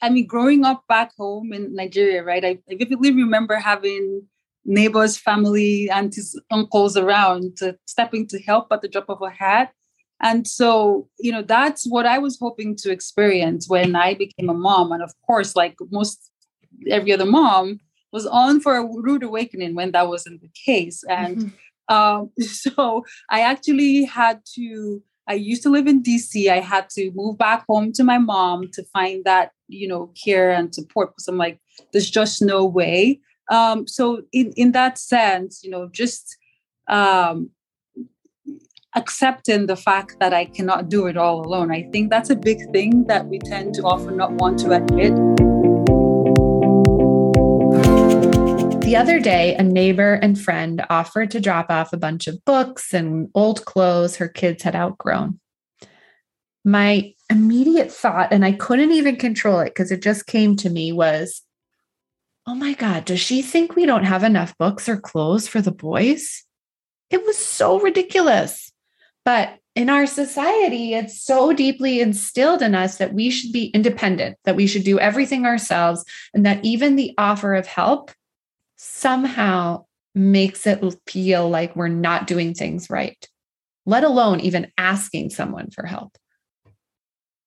I mean, growing up back home in Nigeria, right? I, I vividly remember having neighbors, family, aunties, uncles around to stepping to help at the drop of a hat. And so, you know, that's what I was hoping to experience when I became a mom. And of course, like most every other mom, was on for a rude awakening when that wasn't the case. And mm-hmm. um, so I actually had to, I used to live in DC. I had to move back home to my mom to find that, you know, care and support because I'm like, there's just no way. Um, so in, in that sense, you know, just um, accepting the fact that I cannot do it all alone. I think that's a big thing that we tend to often not want to admit. The other day, a neighbor and friend offered to drop off a bunch of books and old clothes her kids had outgrown. My immediate thought, and I couldn't even control it because it just came to me, was oh my God, does she think we don't have enough books or clothes for the boys? It was so ridiculous. But in our society, it's so deeply instilled in us that we should be independent, that we should do everything ourselves, and that even the offer of help somehow makes it feel like we're not doing things right, let alone even asking someone for help.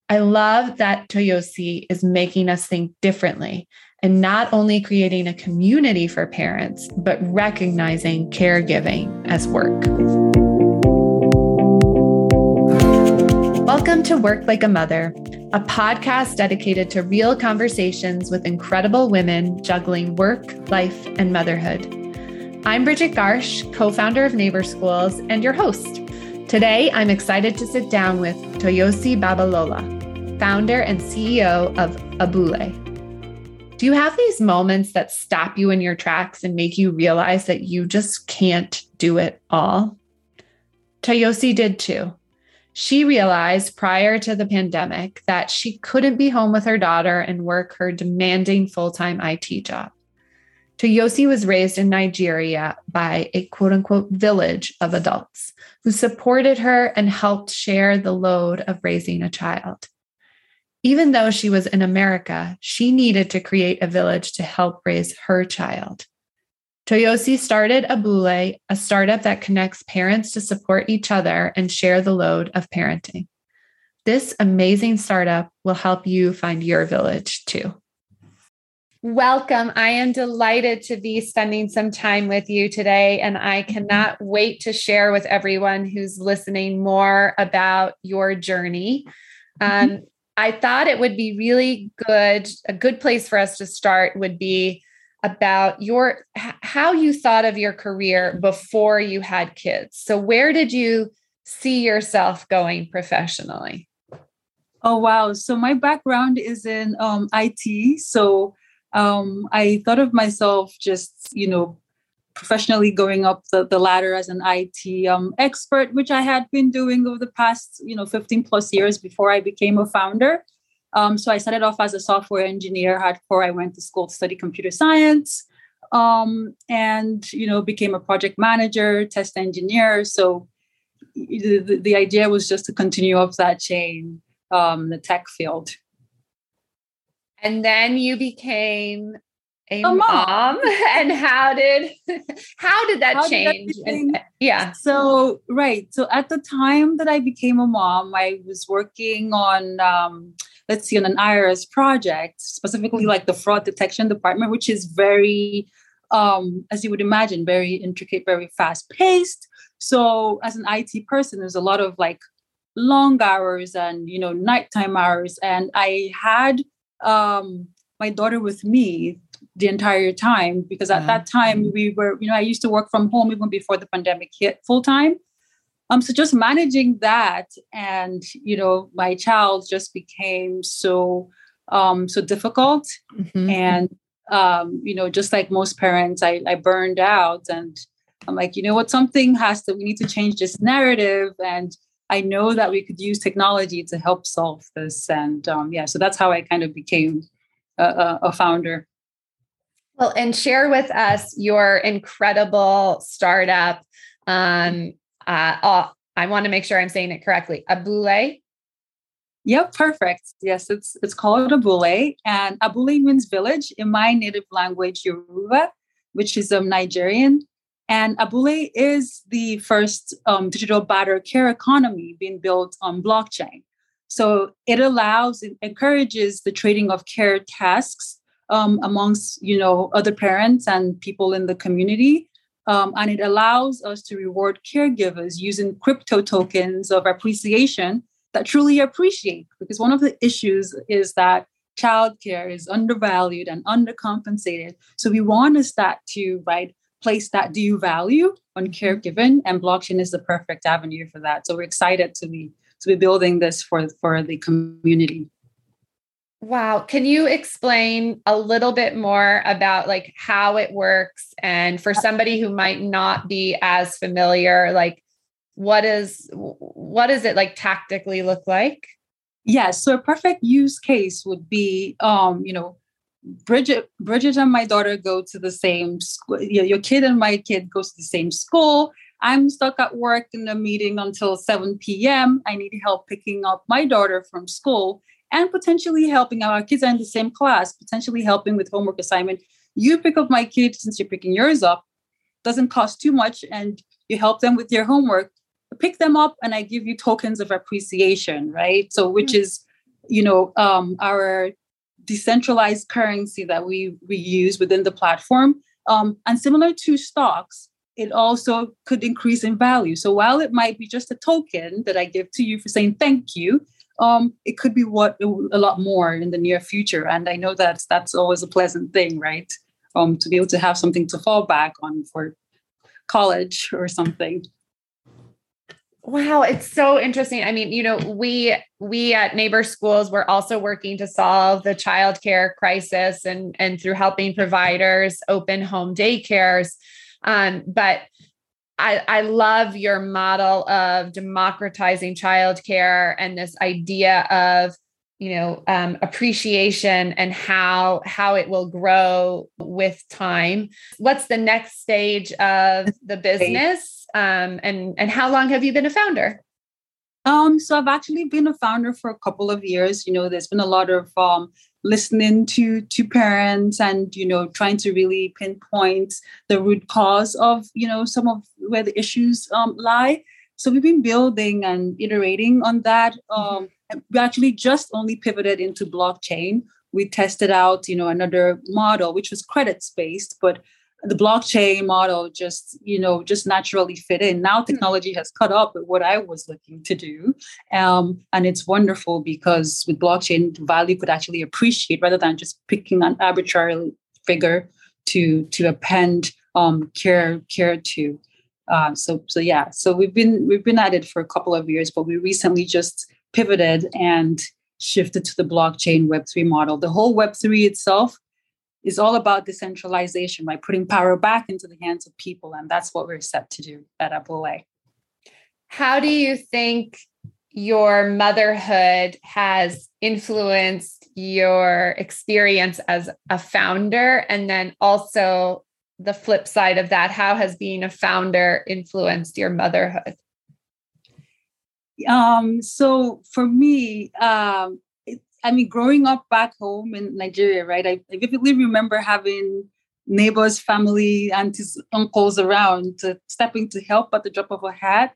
I love that Toyosi is making us think differently and not only creating a community for parents, but recognizing caregiving as work. Welcome to Work Like a Mother, a podcast dedicated to real conversations with incredible women juggling work, life, and motherhood. I'm Bridget Garsh, co founder of Neighbor Schools, and your host. Today, I'm excited to sit down with Toyosi Babalola, founder and CEO of Abule, do you have these moments that stop you in your tracks and make you realize that you just can't do it all? Toyosi did too. She realized prior to the pandemic that she couldn't be home with her daughter and work her demanding full time IT job. Toyosi was raised in Nigeria by a quote unquote village of adults who supported her and helped share the load of raising a child. Even though she was in America, she needed to create a village to help raise her child. Toyosi started Abule, a startup that connects parents to support each other and share the load of parenting. This amazing startup will help you find your village too. Welcome. I am delighted to be spending some time with you today, and I cannot wait to share with everyone who's listening more about your journey. Um, I thought it would be really good. A good place for us to start would be about your how you thought of your career before you had kids. So where did you see yourself going professionally? Oh wow! So my background is in um, IT. So um, I thought of myself just you know professionally going up the, the ladder as an IT um, expert, which I had been doing over the past, you know, 15 plus years before I became a founder. Um, so I started off as a software engineer hardcore. I went to school to study computer science um, and, you know, became a project manager, test engineer. So the, the idea was just to continue up that chain, um, the tech field. And then you became a, a mom. mom. and how did how did that how change? did and, yeah. So right. So at the time that i became a mom i was working on um, let's see on an irs project specifically like the fraud detection department which is very um, as you would imagine very intricate very fast paced so as an it person there's a lot of like long hours and you know nighttime hours. And i had um, my daughter with me the entire time because at that time we were you know i used to work from home even before the pandemic hit full time. Um so just managing that and you know my child just became so um so difficult. Mm-hmm. and um you know just like most parents i i burned out and i'm like you know what? Something has to we need to change this narrative. And i know that we could use technology to help solve this. And um yeah so that's how i kind of became a, a founder well, and share with us your incredible startup. Um, uh, uh, I want to make sure I'm saying it correctly. Abule. Yep, perfect. Yes, it's it's called Abule, and Abule means village in my native language, Yoruba, which is um, Nigerian. And Abule is the first um, digital batterer care economy being built on blockchain. So it allows, it encourages the trading of care tasks um, amongst you know other parents and people in the community, um, and it allows us to reward caregivers using crypto tokens of appreciation that truly appreciate. Because one of the issues is that childcare is undervalued and undercompensated. So we want to start to right place that due value on caregiving, and blockchain is the perfect avenue for that. So we're excited to be to be building this for for the community. Wow. Can you explain a little bit more about like how it works and for somebody who might not be as familiar like what is what does it like tactically look like? Yes, yeah, so a perfect use case would be um you know Bridget Bridget and my daughter go to the same school your, your kid and my kid goes to the same school I'm stuck at work in a meeting until 7 p.m. I need help picking up my daughter from school and potentially helping our kids are in the same class, potentially helping with homework assignment. You pick up my kid since you're picking yours up, doesn't cost too much, and you help them with their homework. Pick them up, and I give you tokens of appreciation, right? So, which mm-hmm. is, you know, um, our decentralized currency that we we use within the platform. Um, and similar to stocks, it also could increase in value. So while it might be just a token that I give to you for saying thank you, um, it could be what a lot more in the near future. And I know that's that's always a pleasant thing, right? Um, to be able to have something to fall back on for college or something. Wow, it's so interesting. I mean, you know, we we at Neighbor Schools we're also working to solve the childcare crisis and and through helping providers open home daycares. Um, but I, I love your model of democratizing childcare and this idea of you know um, appreciation and how how it will grow with time. What's the next stage of the business? um, and and how long have you been a founder? Um, so I've actually been a founder for a couple of years. You know, there's been a lot of um, listening to to parents and you know trying to really pinpoint the root cause of you know some of where the issues um, lie. So we've been building and iterating on that. Um, we actually just only pivoted into blockchain. We tested out, you know, another model which was credits based, but the blockchain model just you know just naturally fit in. Now hmm. technology has caught up with what i was looking to do um, and it's wonderful because with blockchain value could actually appreciate rather than just picking an arbitrary figure to to append um, care care to. Uh, so so yeah so we've been we've been at it for a couple of years but we recently just pivoted and shifted to the blockchain web3 model. The whole web3 itself is all about decentralization by putting power back into the hands of people. And that's what we're set to do at Abule. How do you think your motherhood has influenced your experience as a founder? And then also the flip side of that, how has being a founder influenced your motherhood? Um, so for me, um, I mean, growing up back home in Nigeria, right? I, I vividly remember having neighbors, family, aunties, uncles around stepping to help at the drop of a hat.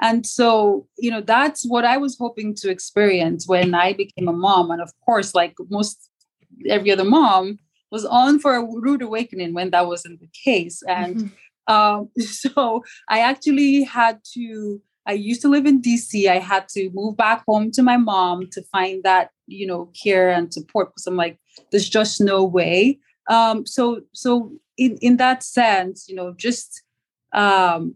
And so, you know, that's what I was hoping to experience when I became a mom. And of course, like most every other mom, was on for a rude awakening when that wasn't the case. And mm-hmm. um, so I actually had to I used to live in DC. I had to move back home to my mom to find that, you know, care and support because I'm like, there's just no way. Um, so so in, in that sense, you know, just um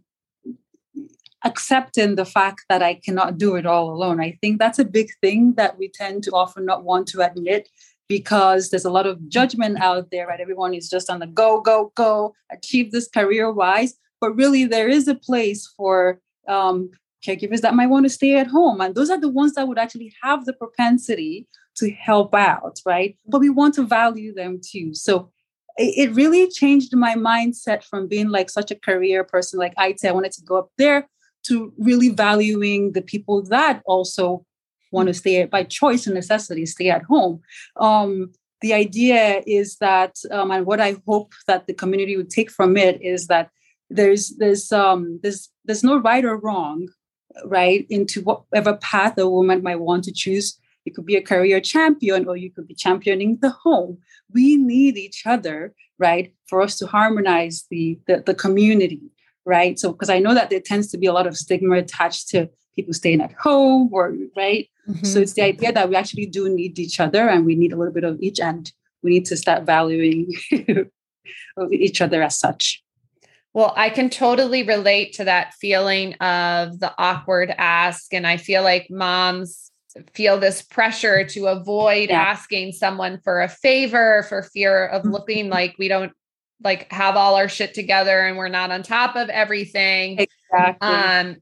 accepting the fact that I cannot do it all alone. I think that's a big thing that we tend to often not want to admit because there's a lot of judgment out there, right? Everyone is just on the go, go, go, achieve this career wise. But really, there is a place for um, caregivers that might want to stay at home. And those are the ones that would actually have the propensity to help out, right? But we want to value them too. So it, really changed my mindset from being like such a career person, like IT, I wanted to go up there, to really valuing the people that also want to stay by choice and necessity, stay at home. Um, the idea is that, um, and what I hope that the community would take from it is that there's there's um, there's there's no right or wrong, right, into whatever path a woman might want to choose. You could be a career champion, or you could be championing the home. We need each other, right, for us to harmonize the the, the community, right. So, because I know that there tends to be a lot of stigma attached to people staying at home, or right. Mm-hmm. So it's the idea that we actually do need each other, and we need a little bit of each, and we need to start valuing each other as such. Well, I can totally relate to that feeling of the awkward ask. And I feel like moms feel this pressure to avoid yeah. asking someone for a favor for fear of mm-hmm. looking like we don't like have all our shit together and we're not on top of everything. Exactly. Um,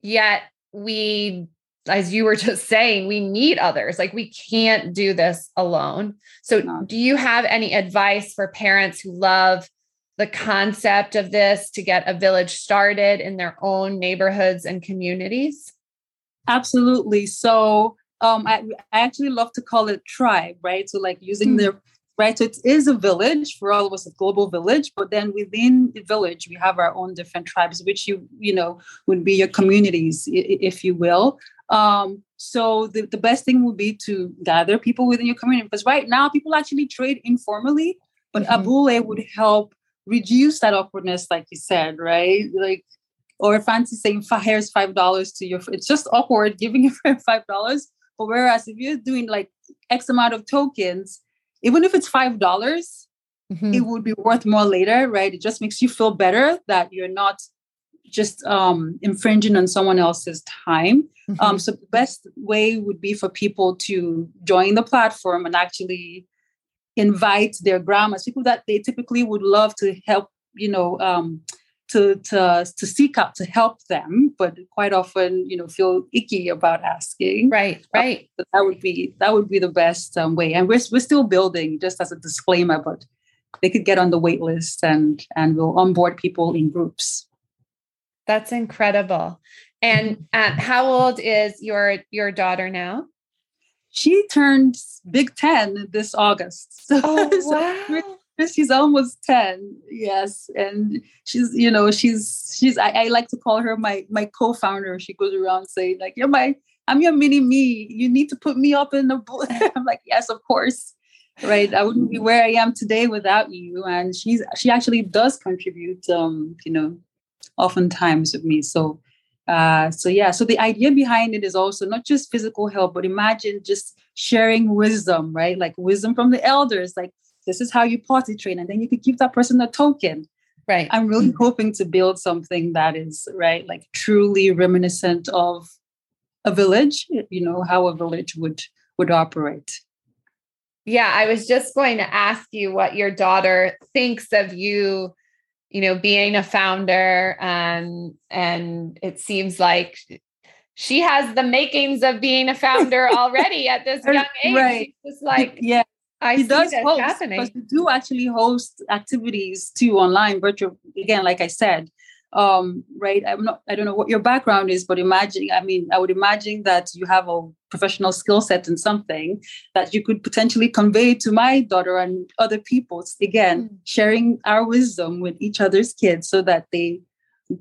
yet we as you were just saying, we need others. Like we can't do this alone. So, do you have any advice for parents who love the concept of this to get a village started in their own neighborhoods and communities? Absolutely. So um, I, I actually love to call it tribe, right? So like using mm. the right. So it is a village for all of us, a global village, but then within the village, we have our own different tribes, which you you know would be your communities, if you will. Um, so the, the best thing would be to gather people within your community because right now people actually trade informally, but mm-hmm. Abule would help reduce that awkwardness, like you said, right? Like, or fancy saying, here's five dollars to your. It's just awkward giving your friend five dollars. But whereas if you're doing like X amount of tokens, even if it's five dollars, mm-hmm. it would be worth more later, right? It just makes you feel better that you're not just um, infringing on someone else's time. Mm-hmm. Um, so the best way would be for people to join the platform and actually invite their grandmas, people that they typically would love to help, you know, um, to to to seek out to help them, but quite often, you know, feel icky about asking. Right, uh, right. Uh, that would be that would be the best um, way. And we're we're still building, just as a disclaimer, but they could get on the wait list and and we'll onboard people in groups. That's incredible. And uh, how old is your your daughter now? She turned Big Ten this August. So, oh, wow. she's almost 10. Yes. And she's, you know, she's, she's, I, I, like to call her my, my co-founder. She goes around saying like, you're my, I'm your mini me. You need to put me up in the book. I'm like, yes, of course. Right. I wouldn't be where I am today without you. And she's, she actually does contribute, um, you know, oftentimes with me. So uh, so yeah, so the idea behind it is also not just physical help, but imagine just sharing wisdom, right? Like wisdom from the elders, like this is how you potty train, and then you could give that person a token. Right. I'm really hoping to build something that is right, like truly reminiscent of a village. You know how a village would would operate. Yeah, I was just going to ask you what your daughter thinks of you you know, being a founder. Um, and it seems like she has the makings of being a founder already at this young age. Right. It's like, yeah. I he does host, happening. But we do actually host activities too online, virtual. Again, like I said, um, right? I'm not. I don't know what your background is, but imagine. I mean, I would imagine that you have a professional skill set in something that you could potentially convey to my daughter and other people. Again, mm. sharing our wisdom with each other's kids so that they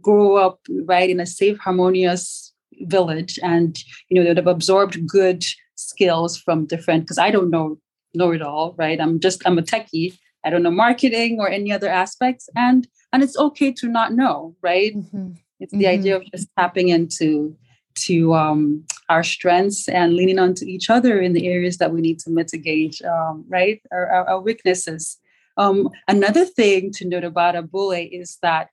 grow up right in a safe, harmonious village, and you know they'd have absorbed good skills from different. Because I don't know know it all, right? I'm just I'm a techie. I don't know marketing or any other aspects, and and it's okay to not know right mm-hmm. it's the mm-hmm. idea of just tapping into to um, our strengths and leaning onto each other in the areas that we need to mitigate um, right our, our, our weaknesses um, another thing to note about abule is that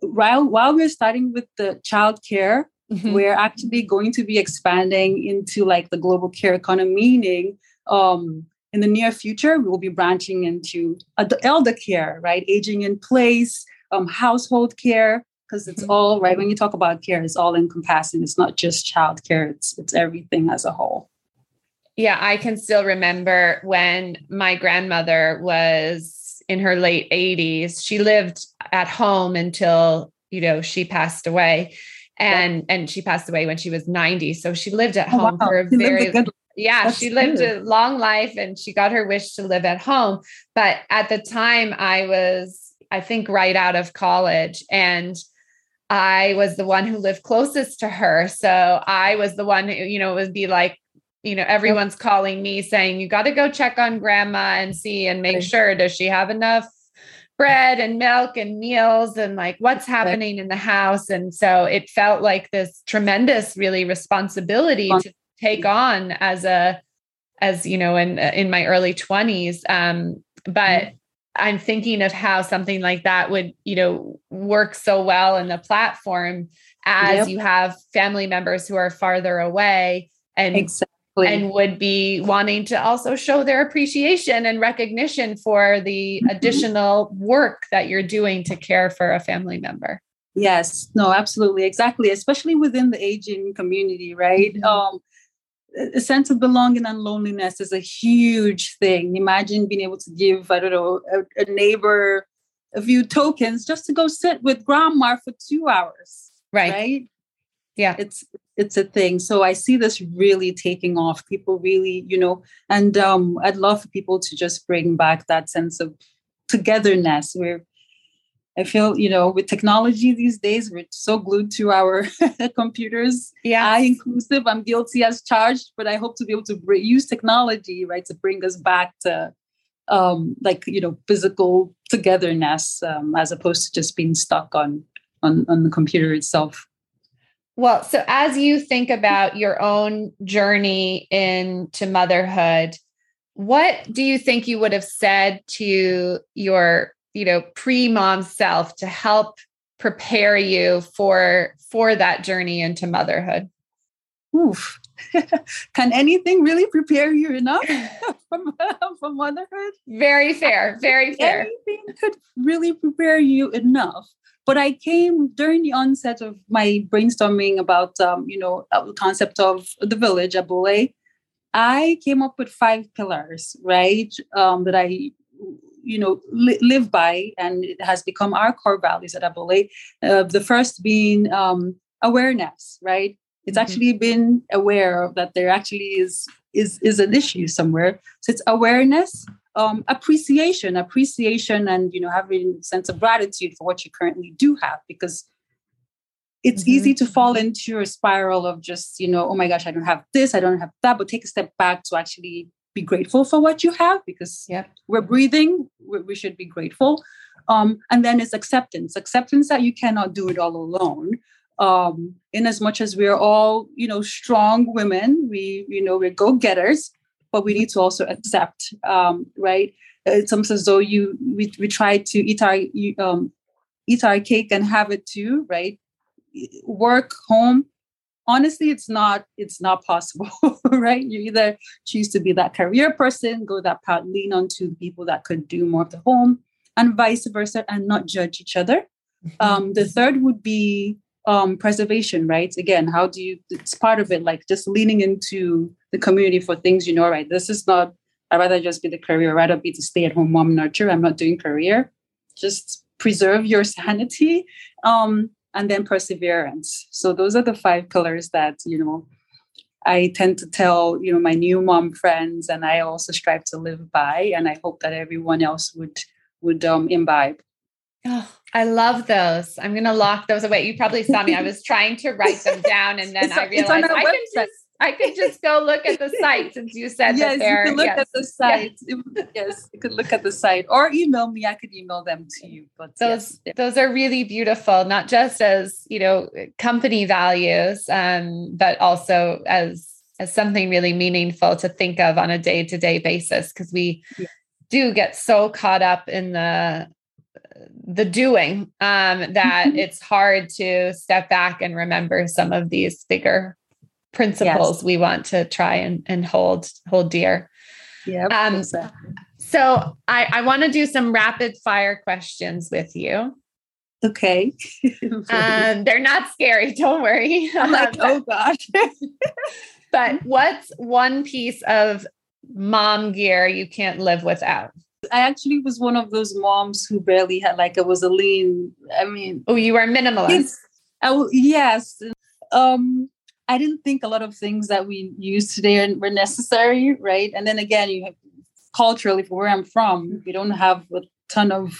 while, while we're starting with the child care mm-hmm. we're actually going to be expanding into like the global care economy meaning um, in the near future, we will be branching into elder care, right? Aging in place, um, household care, because it's mm-hmm. all right. When you talk about care, it's all encompassing. It's not just child care; it's it's everything as a whole. Yeah, I can still remember when my grandmother was in her late 80s. She lived at home until you know she passed away, and yeah. and she passed away when she was 90 so she lived at oh, home wow. for a she very yeah That's she lived good. a long life and she got her wish to live at home. But at the time i was i think right out of college and i was the one who lived closest to her. So i was the one who you know it would be like you know everyone's calling me saying you got to go check on grandma and see and make sure does she have enough bread and milk and meals and like what's happening in the house. And so it felt like this tremendous, really responsibility to take on as a, as you know, in in my early 20s. Um, but mm-hmm. I'm thinking of how something like that would, you know, work so well in the platform as yep. you have family members who are farther away and exactly and would be wanting to also show their appreciation and recognition for the mm-hmm. additional work that you're doing to care for a family member. Yes, no, absolutely, exactly, especially within the aging community, right? Mm-hmm. Um, a sense of belonging and loneliness is a huge thing. Imagine being able to give, I don't know, a, a neighbor a few tokens just to go sit with grandma for two hours. Right. Right. Yeah. It's it's a thing. So I see this really taking off. People really, you know, and um, I'd love for people to just bring back that sense of togetherness where I feel, you know, with technology these days, we're so glued to our computers. Yeah. I inclusive, I'm guilty as charged, but I hope to be able to bring, use technology, right, to bring us back to um, like, you know, physical togetherness um, as opposed to just being stuck on, on, on the computer itself. Well, so as you think about your own journey into motherhood, what do you think you would have said to your, you know, pre-mom self to help prepare you for for that journey into motherhood? Oof. Can anything really prepare you enough for, motherhood? Very fair. Very fair. Anything could really prepare you enough. But I came during the onset of my brainstorming about, um, you know, the concept of the village, Abule. I came up with five pillars, right, um, that I, you know, li- live by, and it has become our core values at Abule. Uh, the first being um, awareness, right? It's mm-hmm. actually been aware that there actually is is is an issue somewhere. So it's awareness, um, appreciation, appreciation, and you know having a sense of gratitude for what you currently do have, because it's mm-hmm. easy to fall into a spiral of just you know, oh my gosh, I don't have this, I don't have that, but take a step back to actually be grateful for what you have, because yeah, we're breathing, we, we should be grateful. Um, and then it's acceptance, acceptance that you cannot do it all alone. Um, in as much as we're all, you know, strong women, we, you know, we're go-getters, but we need to also accept, um, right? It's almost as though you we, we try to eat our um, eat our cake and have it too, right? Work home. Honestly, it's not it's not possible, right? You either choose to be that career person, go that path, lean on onto people that could do more of the home, and vice versa, and not judge each other. Mm-hmm. Um, the third would be um, preservation, right? Again, how do you, it's part of it, like just leaning into the community for things you know, right? This is not, I'd rather just be the career, I'd rather be the stay at home mom nurture. I'm not doing career. Just preserve your sanity um, and then perseverance. So those are the five pillars that, you know, I tend to tell, you know, my new mom friends, and I also strive to live by, and I hope that everyone else would would um, imbibe. Oh, I love those. I'm going to lock those away. You probably saw me. I was trying to write them down and then it's, I realized I can just I could just go look at the site since you said yes, that. You could look yes. at the site. Yes. yes, you could look at the site or email me. I could email them to you. But those yes. those are really beautiful, not just as you know company values, um, but also as as something really meaningful to think of on a day to day basis because we yeah. do get so caught up in the the doing um, that mm-hmm. it's hard to step back and remember some of these bigger principles yes. we want to try and, and hold hold dear. Yeah. Um, exactly. So I, I want to do some rapid fire questions with you. Okay. um, they're not scary. Don't worry. I'm like, oh gosh. but what's one piece of mom gear you can't live without? I actually was one of those moms who barely had like it was a lean. I mean, oh, you were minimalist. Oh yes. Um, I didn't think a lot of things that we use today were necessary, right? And then again, you have culturally, for where I'm from, we don't have a ton of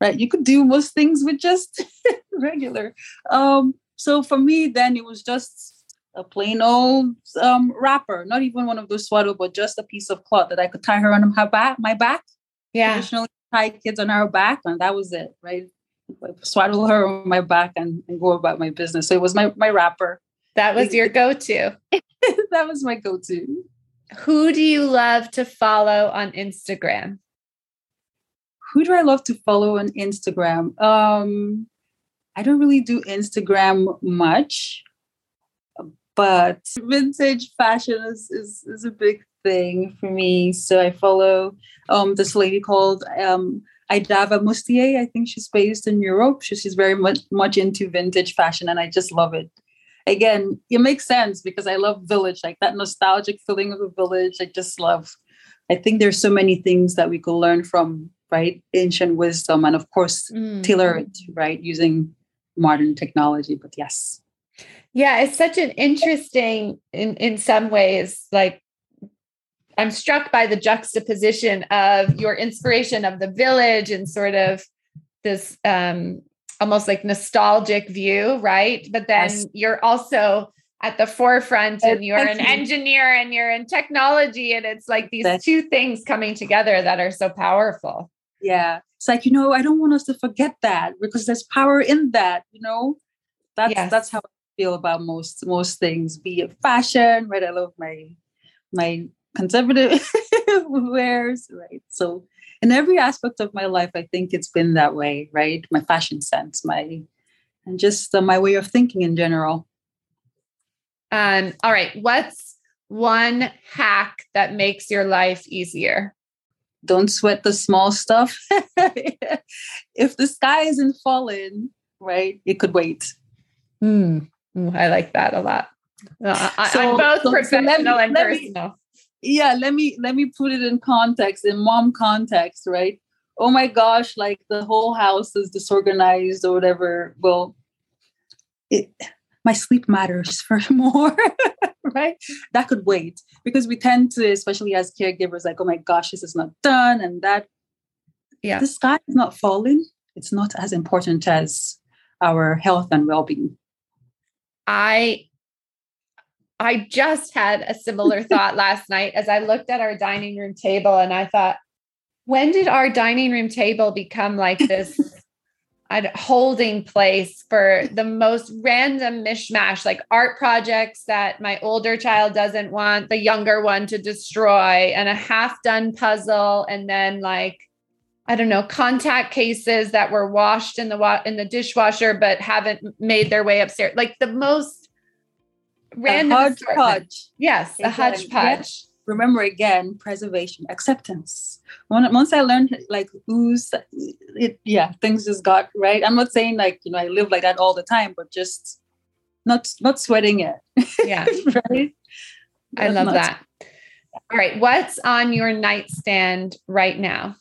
right. You could do most things with just regular. Um, so for me, then it was just a plain old um, wrapper, not even one of those swaddle, but just a piece of cloth that I could tie her on her back, my back. Yeah. Traditionally tie kids on our back, and that was it, right? Swaddle her on my back and, and go about my business. So it was my my wrapper. That was your go-to. that was my go-to. Who do you love to follow on Instagram? Who do I love to follow on Instagram? Um, I don't really do Instagram much, but vintage fashion is, is, is a big thing for me. So I follow um, this lady called um, Idava Mustier. I think she's based in Europe. she's very much, much into vintage fashion, and I just love it. Again, it makes sense because I love village, like that nostalgic feeling of a village. I just love. I think there's so many things that we could learn from right ancient wisdom, and of course mm. tailor it right using modern technology. But yes, yeah, it's such an interesting in in some ways like I'm struck by the juxtaposition of your inspiration of the village and sort of this um, almost like nostalgic view, right? But then yes. you're also at the forefront oh, and you're an engineer and you're in technology. And it's like these That's, two things coming together that are so powerful. Yeah. It's like, you know, I don't want us to forget that because there's power in that, you know? That's yes. that's how I feel about most most things, be it fashion, right? I love my my conservative wears, right? So in every aspect of my life, I think it's been that way, right? My fashion sense, my and just uh, my way of thinking in general. Um, all right, what's one hack that makes your life easier? Don't sweat the small stuff. if the sky isn't falling, right, it could wait. Mm, I like that a lot. Uh, so, I, am both so, professional so me, and personal yeah let me let me put it in context in mom context right? Oh my gosh like the whole house is disorganized or whatever. Well it my sleep matters for more right? That could wait because we tend to especially as caregivers like oh my gosh this is not done and that. Yeah. The sky is not falling. It's not as important as our health and well-being. I I just had a similar thought last night as I looked at our dining room table and I thought, when did our dining room table become like this holding place for the most random mishmash, like art projects that my older child doesn't want the younger one to destroy, and a half done puzzle, and then like, I don't know, contact cases that were washed in the wa- in the dishwasher but haven't made their way upstairs. Like the most random a hodgepodge. Yes, again, a hodgepodge. Remember again, preservation, acceptance. When, once I learned like ooze, it yeah, things just got right. I'm not saying like you know I live like that all the time, but just not not sweating it. Yeah, right. I love not, that. All right, what's on your nightstand right now?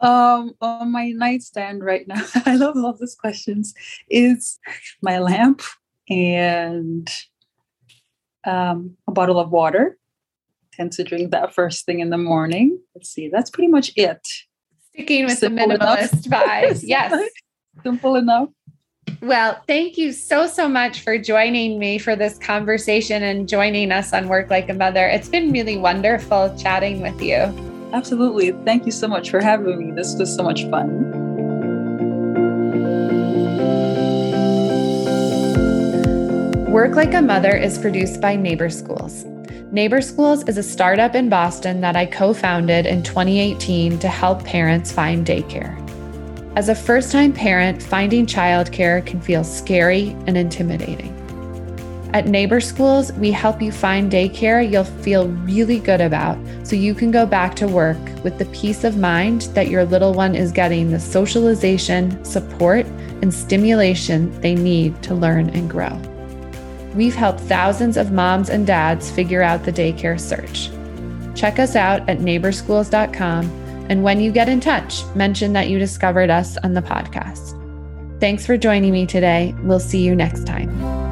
Um, on my nightstand right now, I love all these questions. Is my lamp and um, a bottle of water. Tend to drink that first thing in the morning. Let's see, that's pretty much it. Sticking with Simple the minimalist vibe. yes. Simple enough. Well, thank you so, so much for joining me for this conversation and joining us on Work Like a Mother. It's been really wonderful chatting with you. Absolutely. Thank you so much for having me. This was so much fun. Work Like a Mother is produced by Neighbor Schools. Neighbor Schools is a startup in Boston that I co founded in 2018 to help parents find daycare. As a first time parent, finding childcare can feel scary and intimidating. At Neighbor Schools, we help you find daycare you'll feel really good about so you can go back to work with the peace of mind that your little one is getting the socialization, support, and stimulation they need to learn and grow. We've helped thousands of moms and dads figure out the daycare search. Check us out at neighborschools.com. And when you get in touch, mention that you discovered us on the podcast. Thanks for joining me today. We'll see you next time.